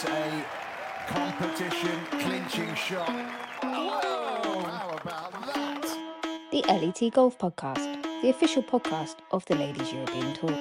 It's a competition clinching shot. Whoa! How about that? The LET Golf Podcast, the official podcast of the Ladies European Tour.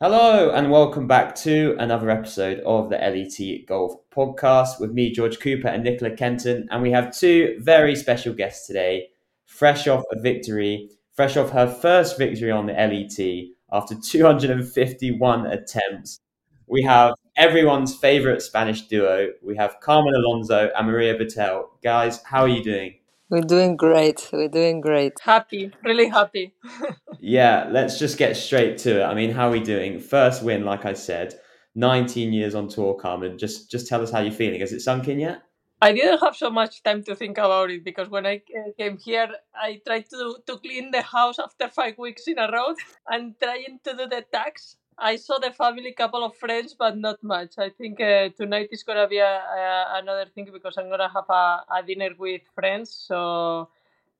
Hello and welcome back to another episode of the LET Golf Podcast with me, George Cooper, and Nicola Kenton. And we have two very special guests today, fresh off a victory, fresh off her first victory on the LET after 251 attempts. We have everyone's favorite Spanish duo. We have Carmen Alonso and Maria Beautell. Guys, how are you doing? We're doing great. We're doing great. Happy, really happy. Yeah, let's just get straight to it. I mean, how are we doing? First win, like I said, 19 years on tour, Carmen. Just just tell us how you're feeling. Has it sunk in yet? I didn't have so much time to think about it because when I came here, I tried to, to clean the house after five weeks in a row and trying to do the tax. I saw the family, couple of friends, but not much. I think uh, tonight is gonna be a, a, another thing because I'm gonna have a, a dinner with friends, so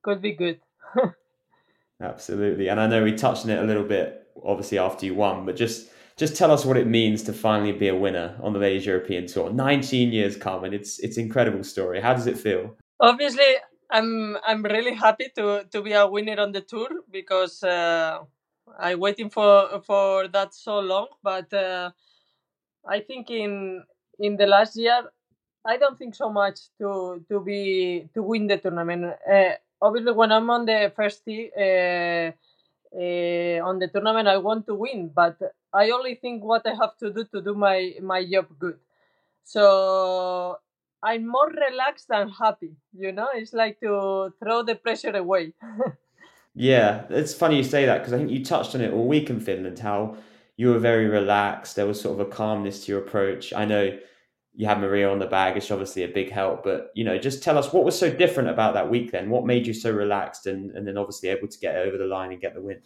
could be good. Absolutely. And I know we touched on it a little bit, obviously, after you won, but just just tell us what it means to finally be a winner on the Ladies European Tour. 19 years, Carmen. It's it's incredible story. How does it feel? Obviously, I'm I'm really happy to to be a winner on the tour because uh, I waiting for for that so long. But uh, I think in in the last year, I don't think so much to to be to win the tournament. Uh, obviously, when I'm on the first tee. Uh, on the tournament, I want to win, but I only think what I have to do to do my my job good. So I'm more relaxed than happy. You know, it's like to throw the pressure away. yeah, it's funny you say that because I think you touched on it all week in Finland. How you were very relaxed. There was sort of a calmness to your approach. I know you had Maria on the bag, it's obviously a big help. But you know, just tell us what was so different about that week. Then, what made you so relaxed, and and then obviously able to get over the line and get the win.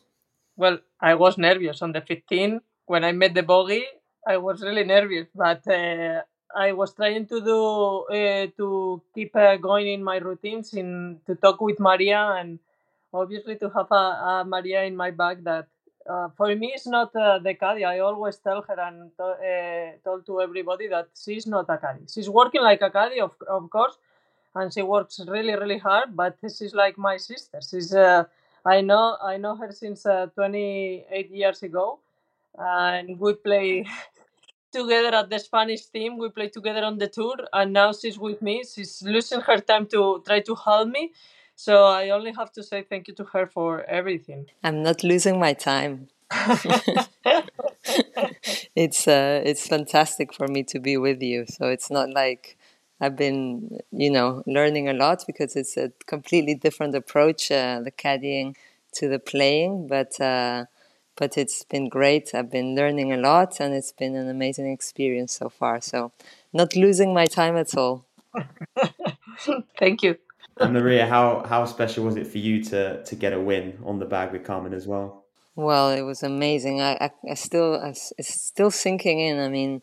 Well, I was nervous on the 15 when I met the bogey. I was really nervous, but uh, I was trying to do uh, to keep uh, going in my routines, in to talk with Maria, and obviously to have a, a Maria in my bag that uh, for me it's not uh, the caddy. I always tell her and to, uh, told to everybody that she's not a caddy. She's working like a caddy, of, of course, and she works really, really hard. But she's like my sister. She's uh, I know I know her since uh, 28 years ago, and we play together at the Spanish team. We play together on the tour, and now she's with me. She's losing her time to try to help me. So I only have to say thank you to her for everything. I'm not losing my time. it's uh, it's fantastic for me to be with you. So it's not like I've been, you know, learning a lot because it's a completely different approach, uh, the caddying to the playing. But uh, but it's been great. I've been learning a lot, and it's been an amazing experience so far. So not losing my time at all. Thank you. And Maria, how how special was it for you to to get a win on the bag with Carmen as well? Well, it was amazing. I, I, I still I, it's still sinking in. I mean,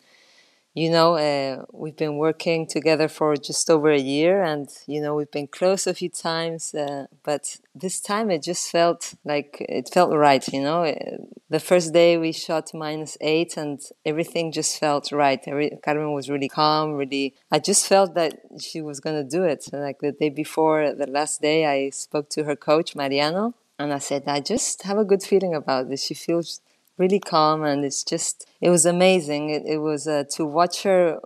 you know, uh, we've been working together for just over a year, and you know, we've been close a few times. Uh, but this time, it just felt like it felt right. You know, the first day we shot minus eight, and everything just felt right. Every, Carmen was really calm. Really, I just felt that she was gonna do it. Like the day before, the last day, I spoke to her coach Mariano and I said, I just have a good feeling about this. She feels really calm, and it's just, it was amazing. It, it was uh, to watch her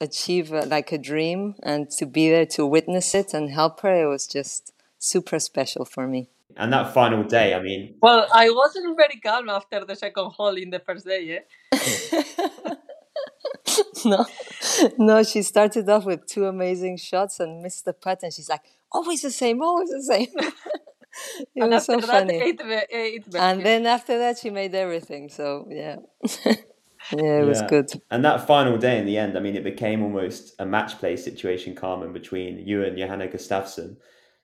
achieve uh, like a dream and to be there to witness it and help her. It was just super special for me. And that final day, I mean. Well, I wasn't very calm after the second hole in the first day, yeah? no, no, she started off with two amazing shots and missed the putt, and she's like, always the same, always the same. it and was so that, funny. eight, ve- eight and back. then after that, she made everything. So yeah, yeah, it was good. And that final day in the end, I mean, it became almost a match play situation, Carmen, between you and Johanna Gustavsson.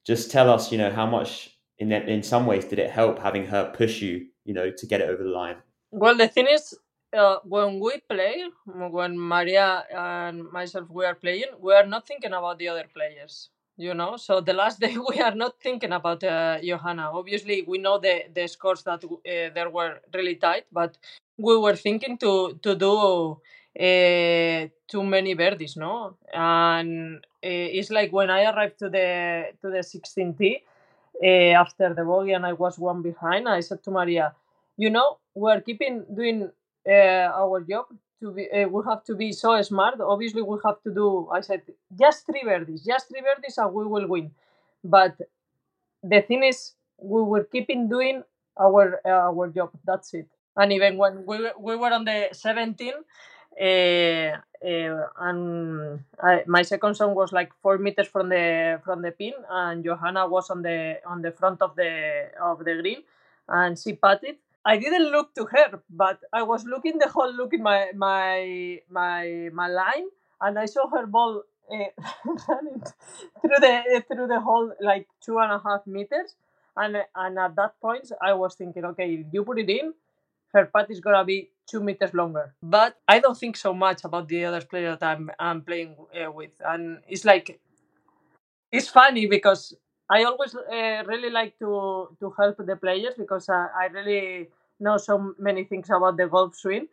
Just tell us, you know, how much in in some ways did it help having her push you, you know, to get it over the line? Well, the thing is, uh, when we play, when Maria and myself we are playing, we are not thinking about the other players. You know. So the last day we are not thinking about uh, Johanna. Obviously, we know the the scores that uh, there were really tight, but we were thinking to to do uh, too many birdies, no? And uh, it's like when I arrived to the to the 16T uh, after the bogey and I was one behind. I said to Maria, you know, we're keeping doing uh, our job. To be, uh, we have to be so smart. Obviously, we have to do. I said just three birdies, just three birdies, and we will win. But the thing is, we were keeping doing our uh, our job. That's it. And even when we we were on the 17, uh, uh, and I, my second song was like four meters from the from the pin, and Johanna was on the on the front of the of the green, and she patted. I didn't look to her, but I was looking the whole look in my my my my line, and I saw her ball uh, running through the through the whole like two and a half meters, and and at that point I was thinking, okay, if you put it in, her putt is gonna be two meters longer. But I don't think so much about the other player that I'm, I'm playing uh, with, and it's like it's funny because I always uh, really like to to help the players because I, I really know so many things about the golf swing,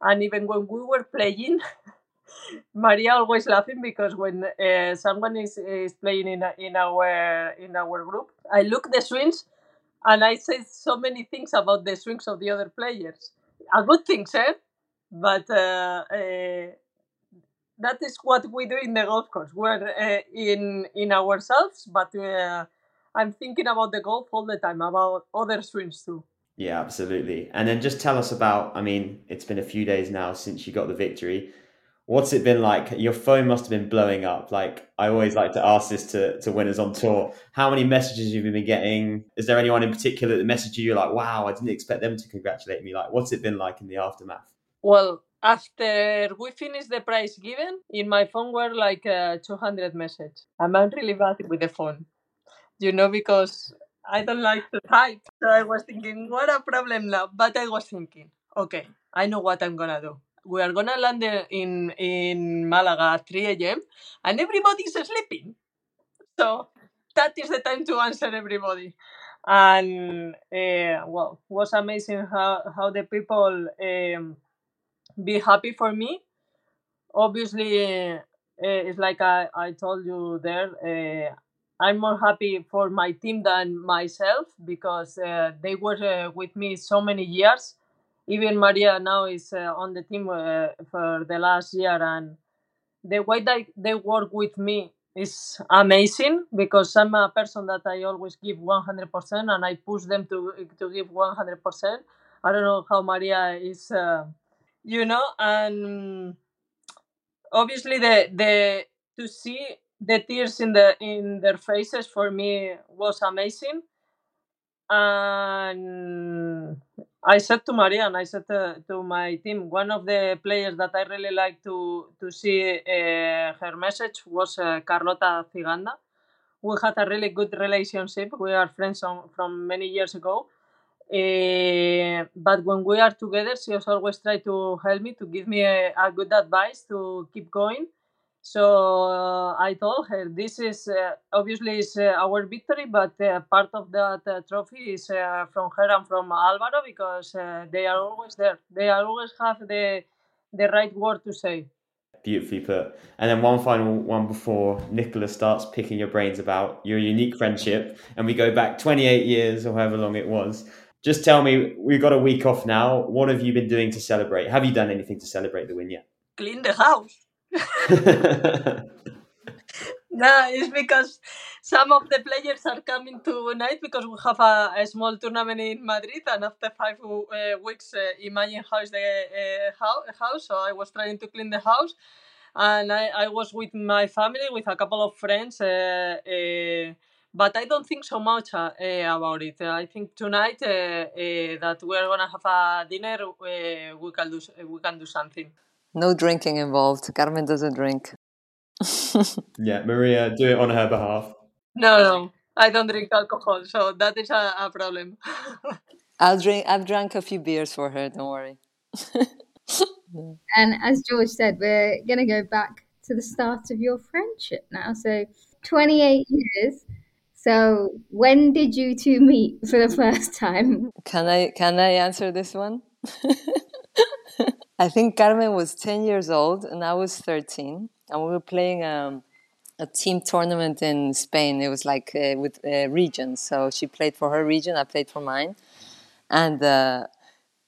and even when we were playing. Maria always laughing because when uh, someone is, is playing in, in our in our group, I look the swings and I say so many things about the swings of the other players. A good things, eh? But uh, uh, that is what we do in the golf course. We're uh, in in ourselves, but uh, I'm thinking about the golf all the time, about other swings too. Yeah, absolutely. And then just tell us about. I mean, it's been a few days now since you got the victory what's it been like? Your phone must have been blowing up. Like I always like to ask this to, to winners on tour. How many messages have you been getting? Is there anyone in particular that messaged you? You're like, wow, I didn't expect them to congratulate me. Like, what's it been like in the aftermath? Well, after we finished the prize given, in my phone were like uh, 200 messages. I'm really bad with the phone, you know, because I don't like to type. So I was thinking, what a problem now. But I was thinking, okay, I know what I'm gonna do we are gonna land in in Malaga at 3 a.m. and everybody's sleeping. So that is the time to answer everybody. And uh, well, was amazing how how the people um, be happy for me. Obviously, uh, it's like I, I told you there. Uh, I'm more happy for my team than myself because uh, they were with me so many years even Maria now is on the team for the last year, and the way that they work with me is amazing because I'm a person that I always give 100% and I push them to to give 100%. I don't know how Maria is, uh, you know, and obviously the the to see the tears in the in their faces for me was amazing and I said to Maria and I said to, to, my team, one of the players that I really like to to see uh, her message was uh, Carlota Ciganda. We had a really good relationship. We are friends on, from many years ago. Uh, but when we are together, she has always try to help me to give me a, a good advice to keep going so uh, I told her this is uh, obviously is uh, our victory, but uh, part of that uh, trophy is from her and from Alvaro because they are always there. They always have the the right word to say. Beautifully put. And then one final one before Nicholas starts picking your brains about your unique friendship, and we go back 28 years or however long it was. Just tell me, we've got a week off now. What have you been doing to celebrate? Have you done anything to celebrate the win yet? Clean the house. no, it's because some of the players are coming to tonight because we have a, a small tournament in Madrid, and after five uh, weeks, uh, imagine how is the uh, house. So I was trying to clean the house, and I, I was with my family, with a couple of friends. Uh, uh, but I don't think so much uh, eh, about it. I think tonight eh, eh, that we're gonna have a dinner, we can do we can do something. No drinking involved. Carmen doesn't drink. yeah, Maria, do it on her behalf. No, no, I don't drink alcohol, so that is a, a problem. I'll drink. I've drank a few beers for her. Don't worry. and as George said, we're going to go back to the start of your friendship now. So 28 years. So when did you two meet for the first time? Can I can I answer this one? I think Carmen was 10 years old and I was 13 and we were playing um, a team tournament in Spain. It was like uh, with uh, regions. So she played for her region, I played for mine. And uh,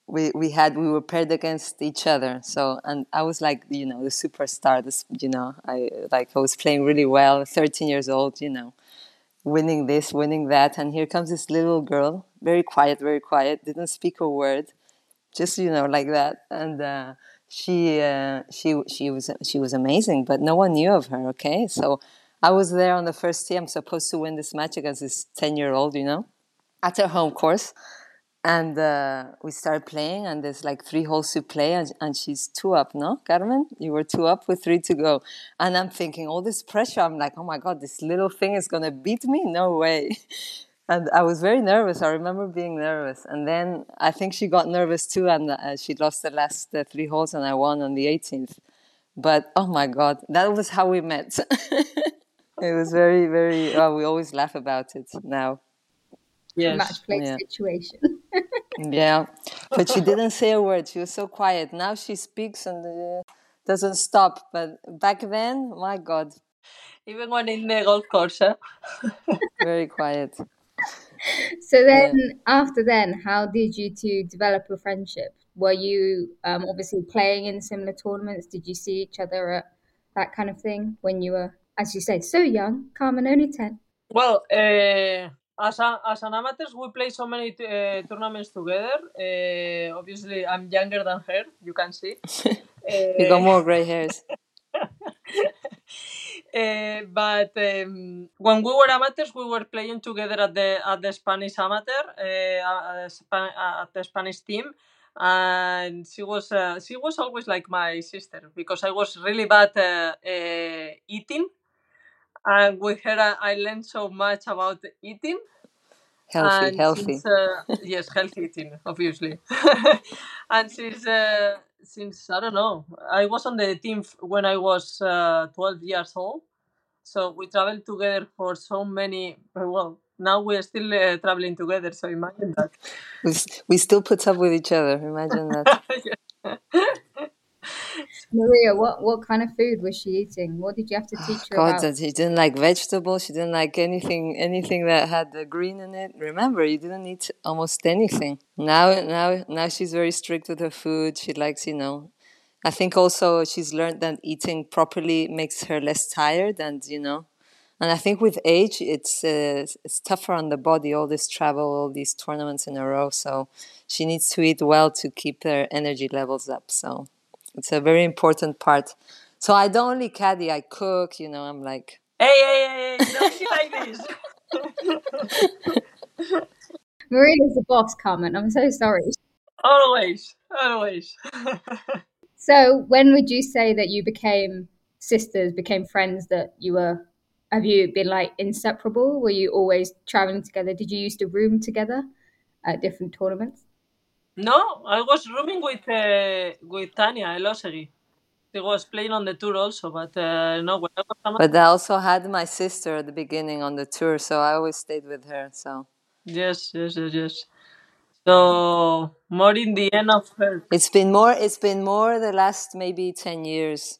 we we had we were paired against each other so and i was like you know the superstar this you know i like i was playing really well 13 years old you know winning this winning that and here comes this little girl very quiet very quiet didn't speak a word just you know like that and uh, she uh, she she was she was amazing but no one knew of her okay? So i was there on the first tee i'm supposed to win this match against this 10 year old you know? At her home course and uh, we start playing and there's like three holes to play and, and, she's two up no carmen? You were two up with three to go. And i'm thinking all this pressure i'm like oh my god this little thing is to beat me? No way. And i was very nervous. I remember being nervous. And then i think she got nervous too and uh, she lost the last uh, three holes and i won on the 18th but oh my god that was how we met. It was very very well, we always laugh about it now yes. match play yeah. situation. yeah, but she didn't say a word. She was so quiet. Now she speaks and uh, doesn't stop. But back then, my God. Even when in the golf course, huh? very quiet. So then, yeah. after then, how did you two develop a friendship? Were you um, obviously playing in similar tournaments? Did you see each other at that kind of thing when you were, as you say, so young? Carmen, only 10. Well, uh, as, a, as an amateurs, we play so many uh, tournaments together. Uh, obviously, I'm younger than her. You can see. you got more gray hairs. Uh, but um, when we were amateurs, we were playing together at the at the Spanish amateur uh, at the Spanish team, and she was uh, she was always like my sister because I was really bad eating and with her I learned so much about eating. Healthy, and healthy. Uh, yes, healthy eating, obviously. and since uh, since I don't know, I was on the team when I was uh, 12 years old. So we traveled together for so many. Well, now we're still uh, traveling together. So imagine that. We, we still put up with each other. Imagine that. Maria, what, what kind of food was she eating? What did you have to teach her God, about? she didn't like vegetables. She didn't like anything anything that had the green in it. Remember, you didn't eat almost anything. Now, now, now she's very strict with her food. She likes, you know. I think also she's learned that eating properly makes her less tired, and you know. And I think with age, it's uh, it's tougher on the body. All this travel, all these tournaments in a row. So she needs to eat well to keep her energy levels up. So it's a very important part. So I don't only caddy, I cook, you know, I'm like Hey hey hey, don't be like this. Maria's the boss, Carmen. I'm so sorry. Always, always. so when would you say that you became sisters, became friends that you were have you been like inseparable? Were you always traveling together? Did you used to room together at different tournaments? No, I was rooming with uh, with Tania Elosegui. She was playing on the tour also, but uh, no. But I also had my sister at the beginning on the tour, so I always stayed with her. So yes, yes, yes, yes. So more in the end of her. It's been more. It's been more the last maybe ten years.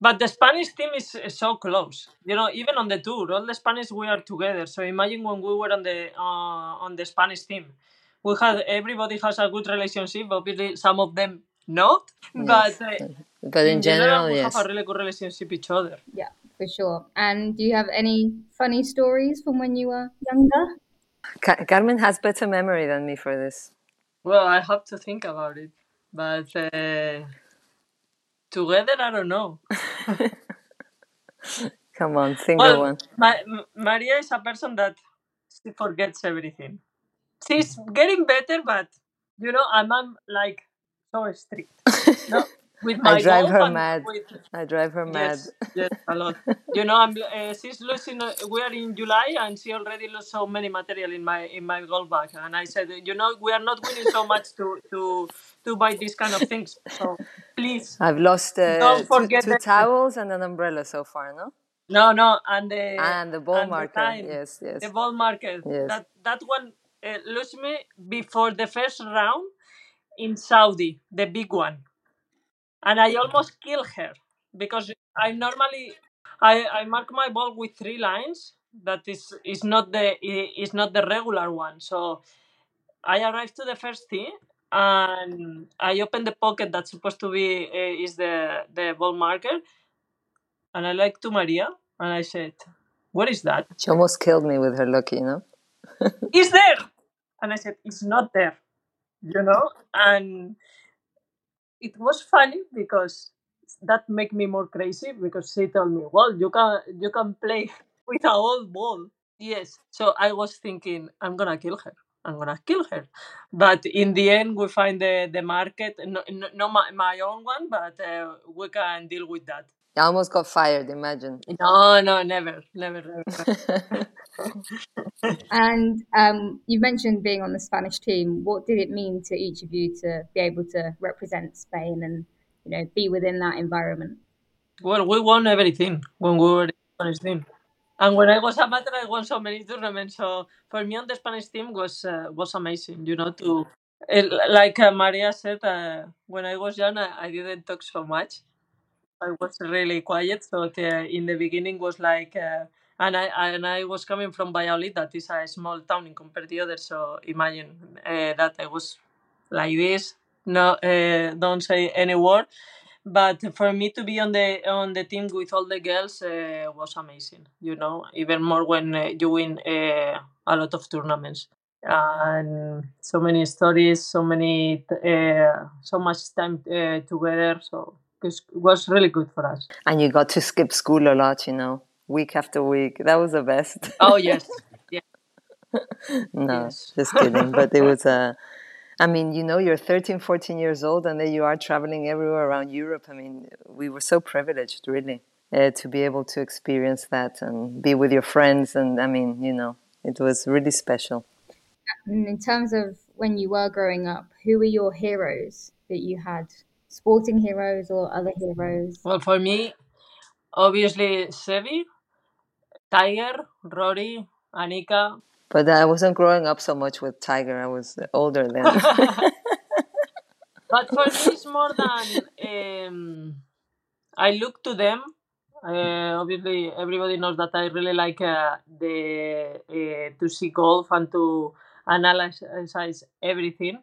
But the Spanish team is, is so close. You know, even on the tour, all the Spanish we are together. So imagine when we were on the uh, on the Spanish team we had everybody has a good relationship. Obviously, some of them not, yes. but uh, but in, in general, general, we yes. have a really good relationship with each other. Yeah, for sure. And do you have any funny stories from when you were younger? Ca- Carmen has better memory than me for this. Well, I have to think about it, but uh, together, I don't know. Come on, think well, of one. Ma- Maria is a person that she forgets everything she's getting better, but you know, I'm, I'm like so strict. No, with my I drive her mad. With, I drive her mad. Yes, yes, a lot. you know, I'm. Uh, she's losing. Uh, we are in July, and she already lost so many material in my in my golf bag. And I said, you know, we are not winning so much to to to buy these kind of things. So please, I've lost uh, don't forget two, two towels and an umbrella so far. No. No, no, and the and the ball and the marker. time, Yes, yes. the ball marker. Yes. That that one uh, lost me before the first round in Saudi, the big one, and I almost killed her because I normally I, I mark my ball with three lines. That is is not the is not the regular one. So I arrived to the first tee and I open the pocket that's supposed to be uh, is the the ball marker, and I like to Maria and I said, "What is that?" She almost killed me with her lucky, you know. It's there, and I said, "It's not there," you know, and it was funny because that made me more crazy because she told me, "Well, you can you can play with a old ball." Yes, so I was thinking, I'm gonna kill her. I'm gonna kill her, but in the end, we find the the market. No, no, not my, my own one, but uh, we can deal with that. I almost got fired. Imagine. No, no, never, never, never. And um, you mentioned being on the Spanish team. What did it mean to each of you to be able to represent Spain and you know be within that environment? well, we won everything when we were in the Spanish team. And when I was a amateur, I won so many tournaments. So for me, on the Spanish team was uh, was amazing. You know, to it, like uh, Maria said, uh, when I was young, I, I didn't talk so much. I was really quiet. So the, in the beginning was like, uh, and I and I was coming from Valladolid, that is a small town in compared to the others. So imagine uh, that I was like this. No, uh, don't say any word. But for me to be on the on the team with all the girls uh, was amazing. You know, even more when uh, you win uh, a lot of tournaments and so many stories, so many uh, so much time uh, together. So it was really good for us. and you got to skip school a lot, you know, week after week. That was the best. Oh yes, yeah. no, Yes. just kidding. But it was a. I mean, you know, you're 13, 14 years old, and then you are traveling everywhere around Europe. I mean, we were so privileged, really, uh, to be able to experience that and be with your friends. And I mean, you know, it was really special. And in terms of when you were growing up, who were your heroes that you had? Sporting heroes or other heroes? Well, for me, obviously Seve, Tiger, Rory, Annika. But I wasn't growing up so much with Tiger. I was older then. But for me, it's more than um, I look to them. Uh, obviously, everybody knows that I really like uh, the uh, to see golf and to analyze everything.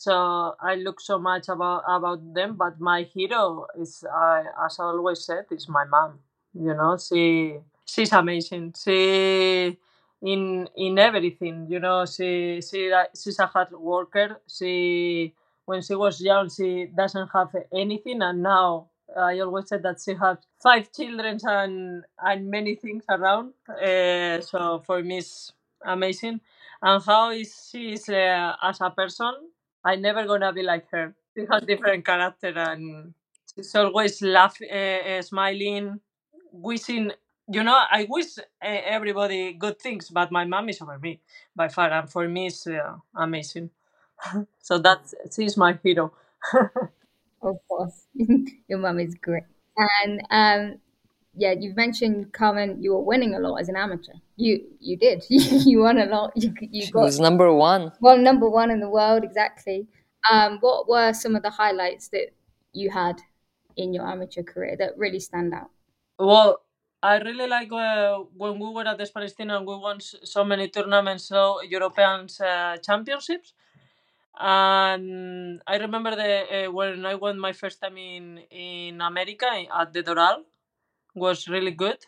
So I look so much about about them. But my hero is, uh, as I always said, is my mom. You know, she she's amazing. She in in everything. You know, she she she's a hard worker. She when she was young, she doesn't have anything, and now I always said that she has five children and and many things around. Uh, so for me, it's amazing. And how is she uh, as a person? I never gonna be like her. She has different character, and she's always laughing, uh, smiling, wishing. You know, I wish uh, everybody good things, but my mom is over me by far, and for me, it's uh, amazing. so that's she's my hero. Of course, your mom is great. And um, yeah, you've mentioned Carmen. You were winning a lot as an amateur. You you did. you won a lot. You you She got was number one. well number one in the world exactly. Um, what were some of the highlights that you had in your amateur career that really stand out? Well, I really like uh, when we were at the Spanish team and we won so many tournaments, so European uh, championships. And I remember the uh, when I won my first time in in America at the Doral was really good.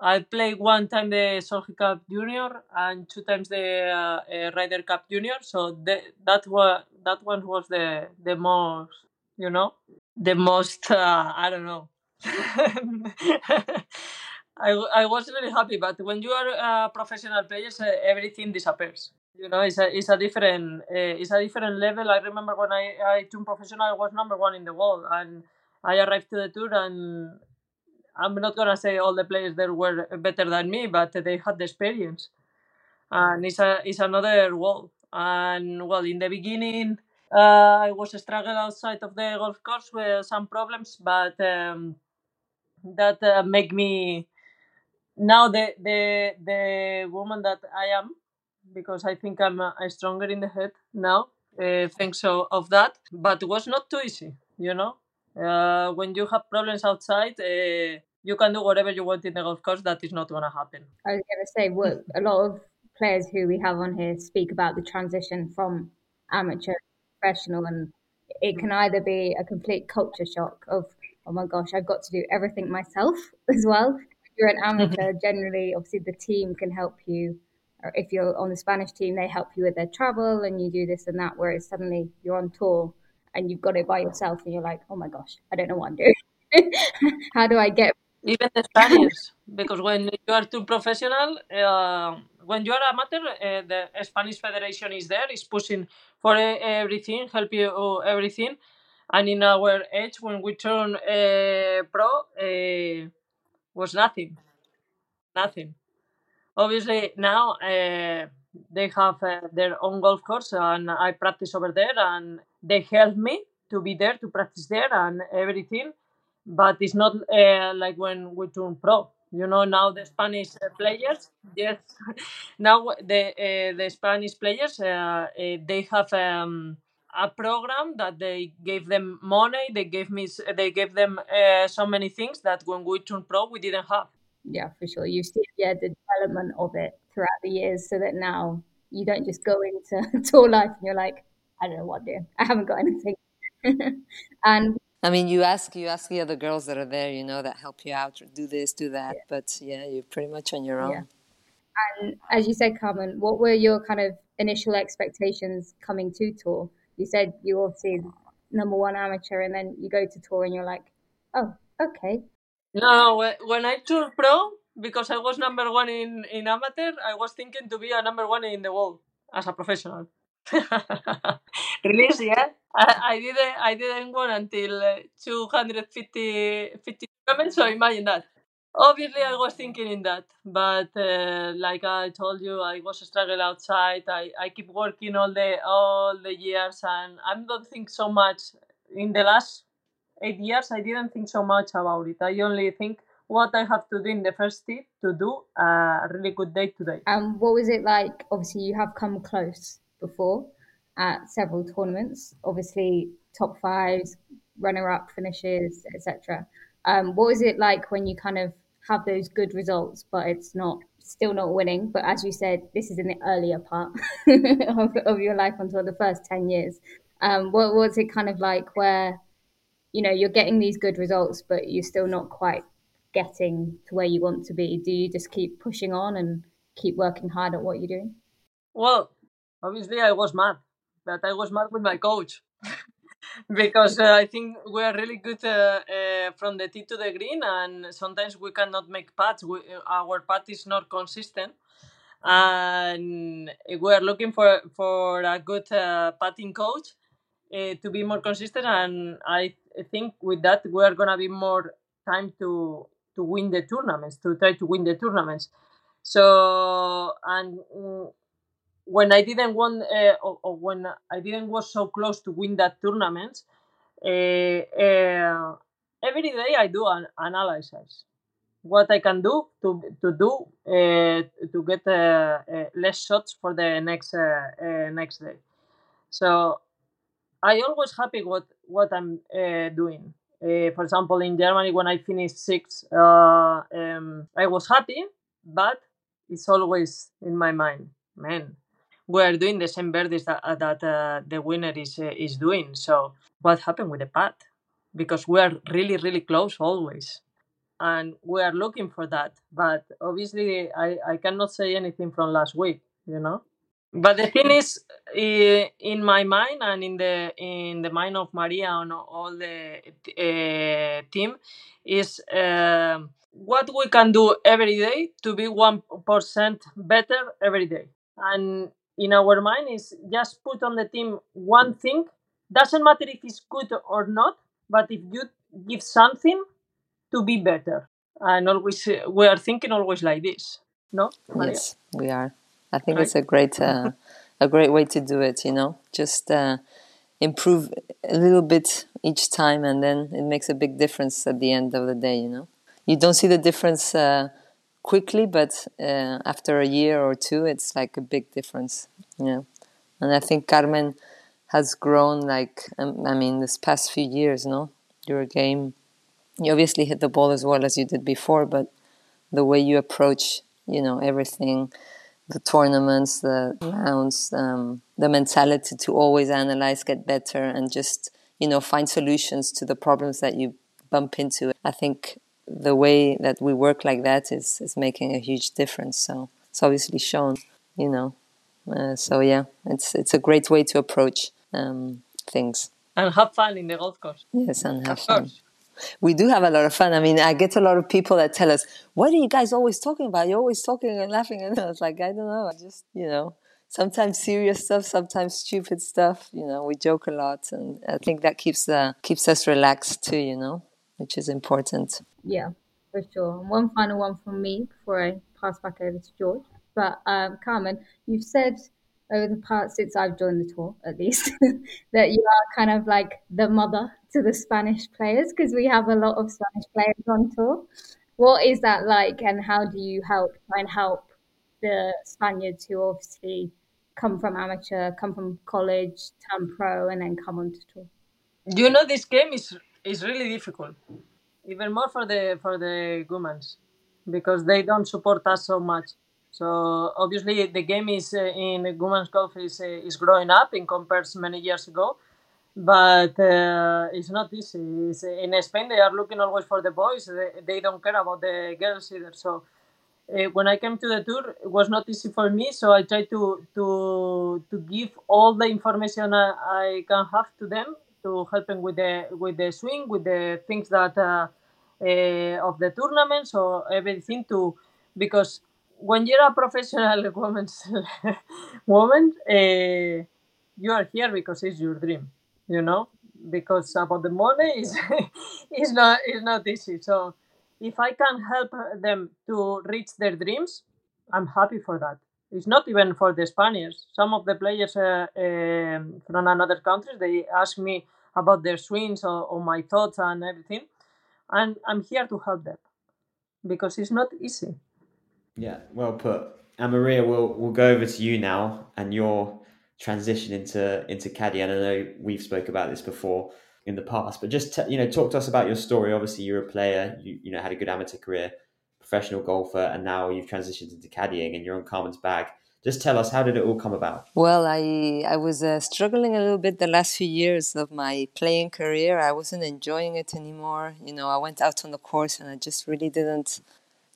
I played one time the Solheim Cup Junior and two times the uh, uh, Ryder Cup Junior. So the, that was that one was the the most you know the most uh, I don't know. I, I was really happy, but when you are a professional player, uh, everything disappears. You know, it's a it's a different uh, it's a different level. I remember when I I turned professional, I was number one in the world, and I arrived to the tour, and I'm not gonna say all the players there were better than me, but they had the experience, and it's a it's another world. And well, in the beginning, uh, I was struggling outside of the golf course with some problems, but um, that uh, make me now the the the woman that I am, because I think I'm, uh, stronger in the head now, uh, thanks so of that. But it was not too easy, you know. Uh, when you have problems outside, uh, you can do whatever you want in the golf course. That is not going to happen. I was going to say, what a lot of players who we have on here speak about the transition from amateur to professional, and it can mm. either be a complete culture shock of, oh my gosh, I've got to do everything myself as well. If you're an amateur, generally, obviously, the team can help you. Or if you're on the Spanish team, they help you with their travel and you do this and that. Whereas suddenly you're on tour and you've got it by yourself and you're like, oh my gosh, I don't know what I'm doing. How do I get even the Spanish, because when you are too professional, uh, when you are amateur, uh, the Spanish Federation is there, is pushing for uh, everything, help you uh, everything. And in our age, when we turn uh, pro, uh, was nothing, nothing. Obviously, now they have their own golf course, and I practice over there, and they help me to be there to practice there and everything but it's not uh, like when we turn pro. You know, now the Spanish uh, players, yes, now the uh, the Spanish players, uh, they have um, a program that they gave them money. They gave me, they gave them uh, so many things that when we turn pro, we didn't have. Yeah, for sure. You see, yeah, the development of it throughout the years, so that now you don't just go into tour life and you're like, I don't know what to do. I haven't got anything. and I mean, you ask you ask the other girls that are there, you know, that help you out, do this, do that. Yeah. But yeah, you're pretty much on your own. Yeah. And as you said, Carmen, what were your kind of initial expectations coming to tour? You said you obviously number one amateur, and then you go to tour, and you're like, oh, okay. No, when I turned pro, because I was number one in in amateur, I was thinking to be a number one in the world as a professional. Release, yeah. I, I didn't I didn't go until uh, 250 50 comments, so imagine that. Obviously, I was thinking in that, but uh, like I told you, I was struggling outside. I, I keep working all the all the years, and I don't think so much in the last eight years. I didn't think so much about it. I only think what I have to do in the first tip to do a really good day today. And what was it like? Obviously, you have come close before at several tournaments, obviously top fives, runner up finishes, etc. Um, what was it like when you kind of have those good results, but it's not still not winning? But as you said, this is in the earlier part of, of your life until the first 10 years. Um, what was it kind of like where, you know, you're getting these good results, but you're still not quite getting to where you want to be? Do you just keep pushing on and keep working hard at what you're doing? Well, obviously I was mad but I was mad with my coach because uh, I think we are really good uh, uh, from the tee to the green, and sometimes we cannot make putts. We, our putt is not consistent, and we are looking for for a good uh, putting coach uh, to be more consistent. And I think with that we are gonna be more time to to win the tournaments, to try to win the tournaments. So and mm, when I didn't won uh, or, or, when I didn't was so close to win that tournament, uh, uh, every day I do an analysis what I can do to to do to get less shots for the next next day. So I always happy what what I'm doing. For example, in Germany, when I finished sixth, uh, um, I was happy, but it's always in my mind, man, we are doing the same birdies that, uh, that uh, the winner is uh, is doing. So what happened with the putt? Because we are really really close always, and we are looking for that. But obviously, I I cannot say anything from last week. You know. But the thing is, in my mind and in the in the mind of Maria and all the uh, team, is uh, what we can do every day to be one percent better every day. And in our mind is just put on the team one thing. Doesn't matter if it's good or not, but if you give something to be better. And always we are thinking always like this. No? Maria? Yes, we are. I think right. it's a great uh, a great way to do it. You know, just uh, improve a little bit each time, and then it makes a big difference at the end of the day. You know, you don't see the difference. Quickly, but uh, after a year or two, it's like a big difference. Yeah, and I think Carmen has grown like um, I mean this past few years. No, your game, you obviously hit the ball as well as you did before, but the way you approach, you know, everything, the tournaments, the rounds, um, the mentality to always analyze, get better, and just you know find solutions to the problems that you bump into. I think the way that we work like that is is making a huge difference. So it's obviously shown, you know. Uh, so yeah, it's it's a great way to approach um, things. And have fun in the golf course. Yes, and have fun. We do have a lot of fun. I mean, I get a lot of people that tell us, "What are you guys always talking about? You're always talking and laughing." And I was like, "I don't know. I just, you know, sometimes serious stuff, sometimes stupid stuff. You know, we joke a lot, and I think that keeps uh, keeps us relaxed too. You know, which is important." Yeah, for sure. And one final one from me before I pass back over to George. But um, Carmen, you've said over the past since I've joined the tour, at least, that you are kind of like the mother to the Spanish players because we have a lot of Spanish players on tour. What is that like, and how do you help try and help the Spaniards who obviously come from amateur, come from college, turn pro, and then come onto tour? You know, this game is is really difficult, even more for the for the Gumans, because they don't support us so much. So obviously the game is uh, in women's golf is uh, is growing up in comparison many years ago, but uh, it's not easy. It's, in Spain they are looking always for the boys. They, they don't care about the girls either. So uh, when I came to the tour, it was not easy for me. So I tried to to to give all the information I, I can have to them to help them with the with the swing, with the things that uh, uh, of the tournaments or everything to because when you're a professional woman's woman, uh, you are here because it's your dream, you know. Because about the money is is not is not easy. So if I can help them to reach their dreams, I'm happy for that. It's not even for the Spaniards. Some of the players uh, uh, from another countries they ask me about their swings or, or my thoughts and everything, and I'm here to help them because it's not easy. Yeah, well put. And Maria, we'll we'll go over to you now and your transition into into caddy. And I know we've spoke about this before in the past, but just t- you know, talk to us about your story. Obviously, you're a player. You you know had a good amateur career, professional golfer, and now you've transitioned into caddying, and you're on Carmen's bag. Just tell us how did it all come about? Well, I I was uh, struggling a little bit the last few years of my playing career. I wasn't enjoying it anymore. You know, I went out on the course and I just really didn't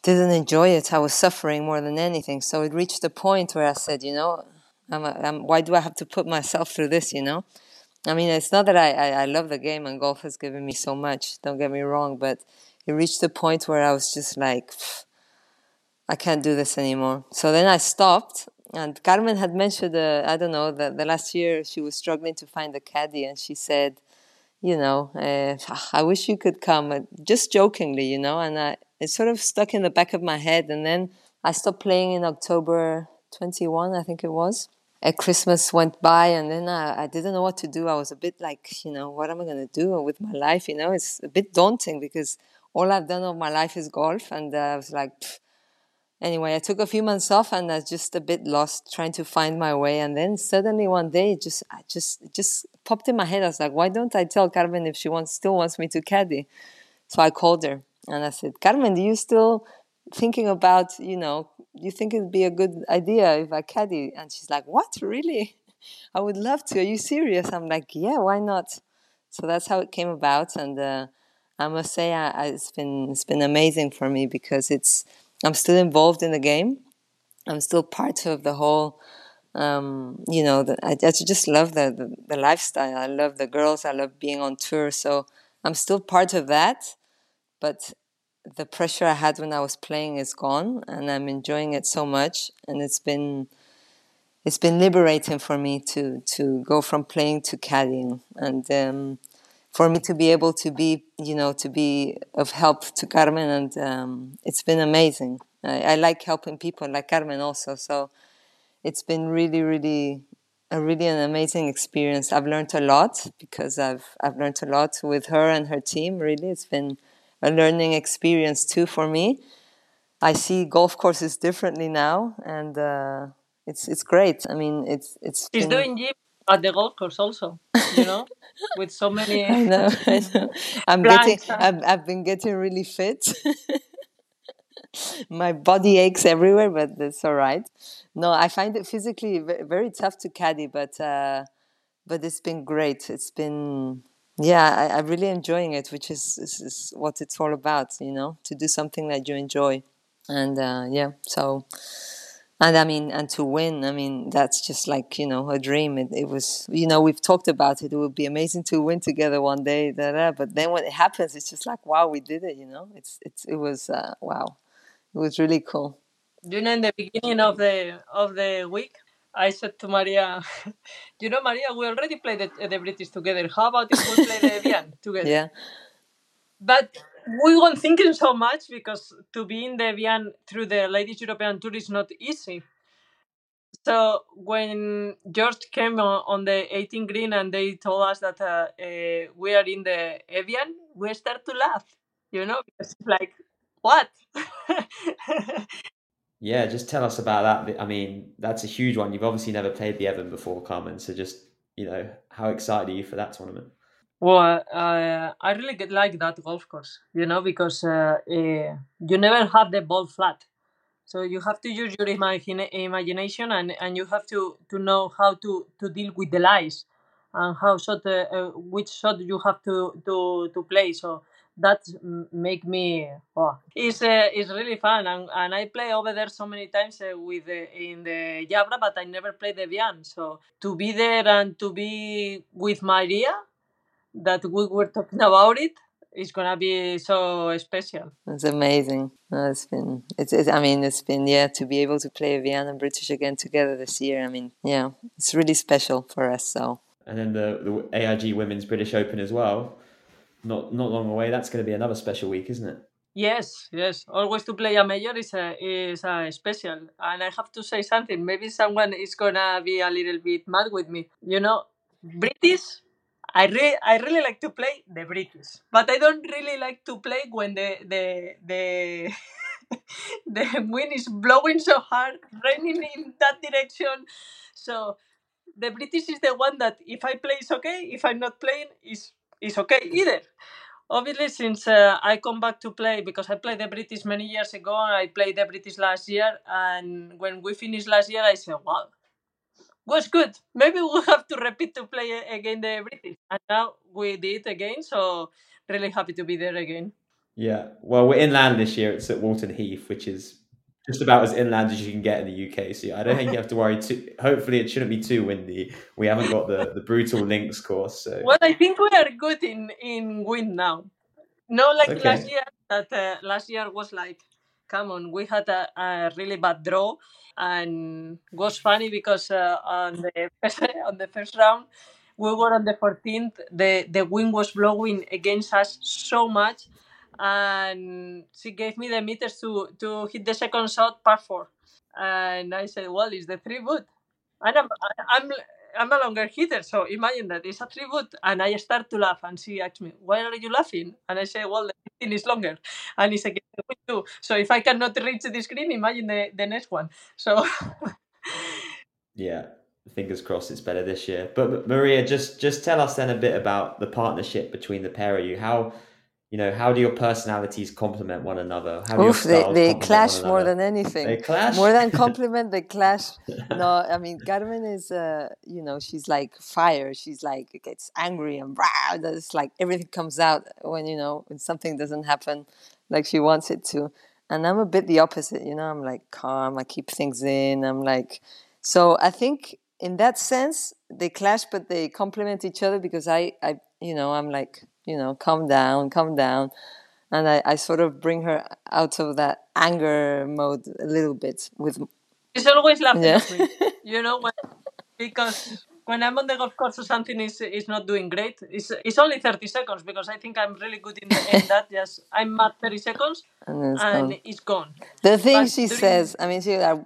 didn't enjoy it. I was suffering more than anything. So it reached a point where I said, you know, I'm, I'm, why do I have to put myself through this, you know? I mean, it's not that I, I, I love the game and golf has given me so much, don't get me wrong, but it reached a point where I was just like, I can't do this anymore. So then I stopped. And Carmen had mentioned, uh, I don't know, the, the last year she was struggling to find a caddy, and she said, you know, uh, I wish you could come, just jokingly, you know. And I, it sort of stuck in the back of my head. And then I stopped playing in October 21, I think it was. At Christmas went by, and then I, I didn't know what to do. I was a bit like, you know, what am I going to do with my life? You know, it's a bit daunting because all I've done of my life is golf. And uh, I was like, pff. anyway, I took a few months off and I was just a bit lost trying to find my way. And then suddenly one day, it just, I just, it just popped in my head. I was like, why don't I tell Carmen if she wants, still wants me to caddy? So I called her and I said, Carmen, do you still thinking about, you know, you think it'd be a good idea if I caddy? And she's like, what, really? I would love to. Are you serious? I'm like, yeah, why not? So that's how it came about. And uh, I must say, I, I, it's been it's been amazing for me because it's I'm still involved in the game. I'm still part of the whole. Um, you know, the, I, I, just love the, the the lifestyle. I love the girls. I love being on tour. So I'm still part of that but the pressure I had when I was playing is gone, and I'm enjoying it so much. And it's been it's been liberating for me to to go from playing to caddying, and um, for me to be able to be you know to be of help to Carmen, and um, it's been amazing. I, I like helping people like Carmen also, so it's been really really a really an amazing experience. I've learned a lot because I've I've learned a lot with her and her team. Really, it's been a learning experience too for me. I see golf courses differently now, and uh, it's it's great. I mean, it's it's. She's been- doing gym at the golf course also. You know, with so many. I know, I know. I'm getting. I've, I've been getting really fit. My body aches everywhere, but that's all right. No, I find it physically very tough to caddy, but uh, but it's been great. It's been yeah, I, I'm really enjoying it, which is, is is what it's all about. You know, to do something that you enjoy, and uh, yeah, so. And I mean, and to win, I mean, that's just like, you know, a dream. It, it was, you know, we've talked about it. It would be amazing to win together one day, da, da. but then when it happens, it's just like, wow, we did it, you know? It's, it's, it was, uh, wow. It was really cool. You know, in the beginning of the of the week, I said to Maria, "You know, Maria, we already played the, the British together. How about if we play the Evian together?" Yeah. But we weren't thinking so much because to be in the Evian through the Ladies European Tour is not easy. So when George came on, on the 18 green and they told us that uh, uh, we are in the Evian, we start to laugh, you know, because like, what? Yeah, just tell us about that. I mean, that's a huge one. You've obviously never played the Evian before, Carmen. So just, you know, how excited are you for that tournament? Well, uh, I really get like that golf course, you know, because uh, uh, you never have the ball flat. So you have to use your imagination and, and you have to, to know how to, to deal with the lies and how shot uh, uh, which shot you have to, to, to play. So that make me oh, it's uh, it's really fun and, and I play over there so many times uh, with the, in the Jabra, but I never played the Evian. So to be there and to be with Maria, that we were talking about it, it's gonna be so special. It's amazing. No, it's been, it's, it's, I mean, it's been, yeah, to be able to play Evian and British again together this year. I mean, yeah, it's really special for us. So, And then the, the AIG Women's British Open as well. Not not long away. That's going to be another special week, isn't it? Yes, yes. Always to play a major is a is a special. And I have to say something. Maybe someone is gonna be a little bit mad with me. You know, British. I really I really like to play the British, but I don't really like to play when the the the the wind is blowing so hard, raining in that direction. So the British is the one that if I play is okay, if I'm not playing is is okay either. Obviously, since uh, I come back to play because I played the British many years ago, I played the British last year, and when we finished last year, I said, "Wow, was good. Maybe we'll have to repeat to play again the British." And now we did again, so really happy to be there again. Yeah. Well, we're inland this year. It's at Walton Heath, which is just about as inland as you can get in the UK. So I don't think you have to worry too. Hopefully, it shouldn't be too windy. We haven't got the, the brutal links course. So Well, I think we are good in in wind now. No, like Okay. last year. That uh, last year was like, come on, we had a, a really bad draw, and was funny because uh, on the first, on the first round, we were on the 14th. The the wind was blowing against us so much, and she gave me the meters to to hit the second shot par four, and I said, well, it's the three wood, and I'm I'm I'm a longer hitter, so imagine that it's a wood, and I start to laugh, and she asks me, "Why are you laughing?" And I say, "Well, the 15 is longer, and it's against. So if I cannot reach the screen, imagine the, the next one." So yeah, fingers crossed it's better this year. But Maria, just just tell us then a bit about the partnership between the pair of you. How you know how do your personalities complement one another? How do oof, they, they clash more than anything. They clash More than compliment, they clash. No, I mean, Carmen is, uh, you know, she's like fire. She's like, gets angry and rah, that's like everything comes out when, you know, when something doesn't happen like she wants it to. And I'm a bit the opposite, you know, I'm like calm, I keep things in. I'm like, so I think in that sense, they clash, but they complement each other because I, I, you know, I'm like, you know, calm down, calm down. And I, I sort of bring her out of that anger mode a little bit with she's always laughing Yeah. you know, when, because when I'm on the golf course or something is is not doing great, it's it's only thirty seconds because I think I'm really good in, in that. Yes, I'm at thirty seconds And it's and gone. it's gone. The thing But she during- says, I mean, she's like,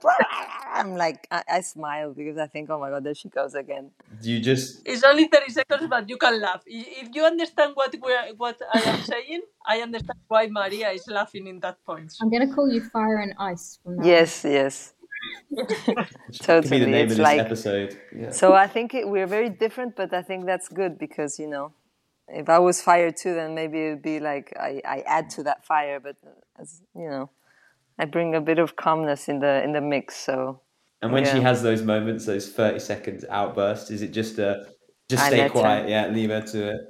I'm like, I, I smile because I think, oh my god, there she goes again. You just It's only thirty seconds, but you can laugh. If you understand what we're, what I am saying, I understand why Maria is laughing in that point. I'm gonna call you Fire and Ice from now. on. Yes, yes, be the totally. name It's of this like episode. Yeah. so. I think it, we're very different, but I think that's good because you know, if I was fire too, then maybe it'd be like I, I add to that fire, but as you know, I bring a bit of calmness in the in the mix. So And when she has those moments, those thirty seconds outburst, is it just a just I stay let her. quiet? Yeah, leave her to it.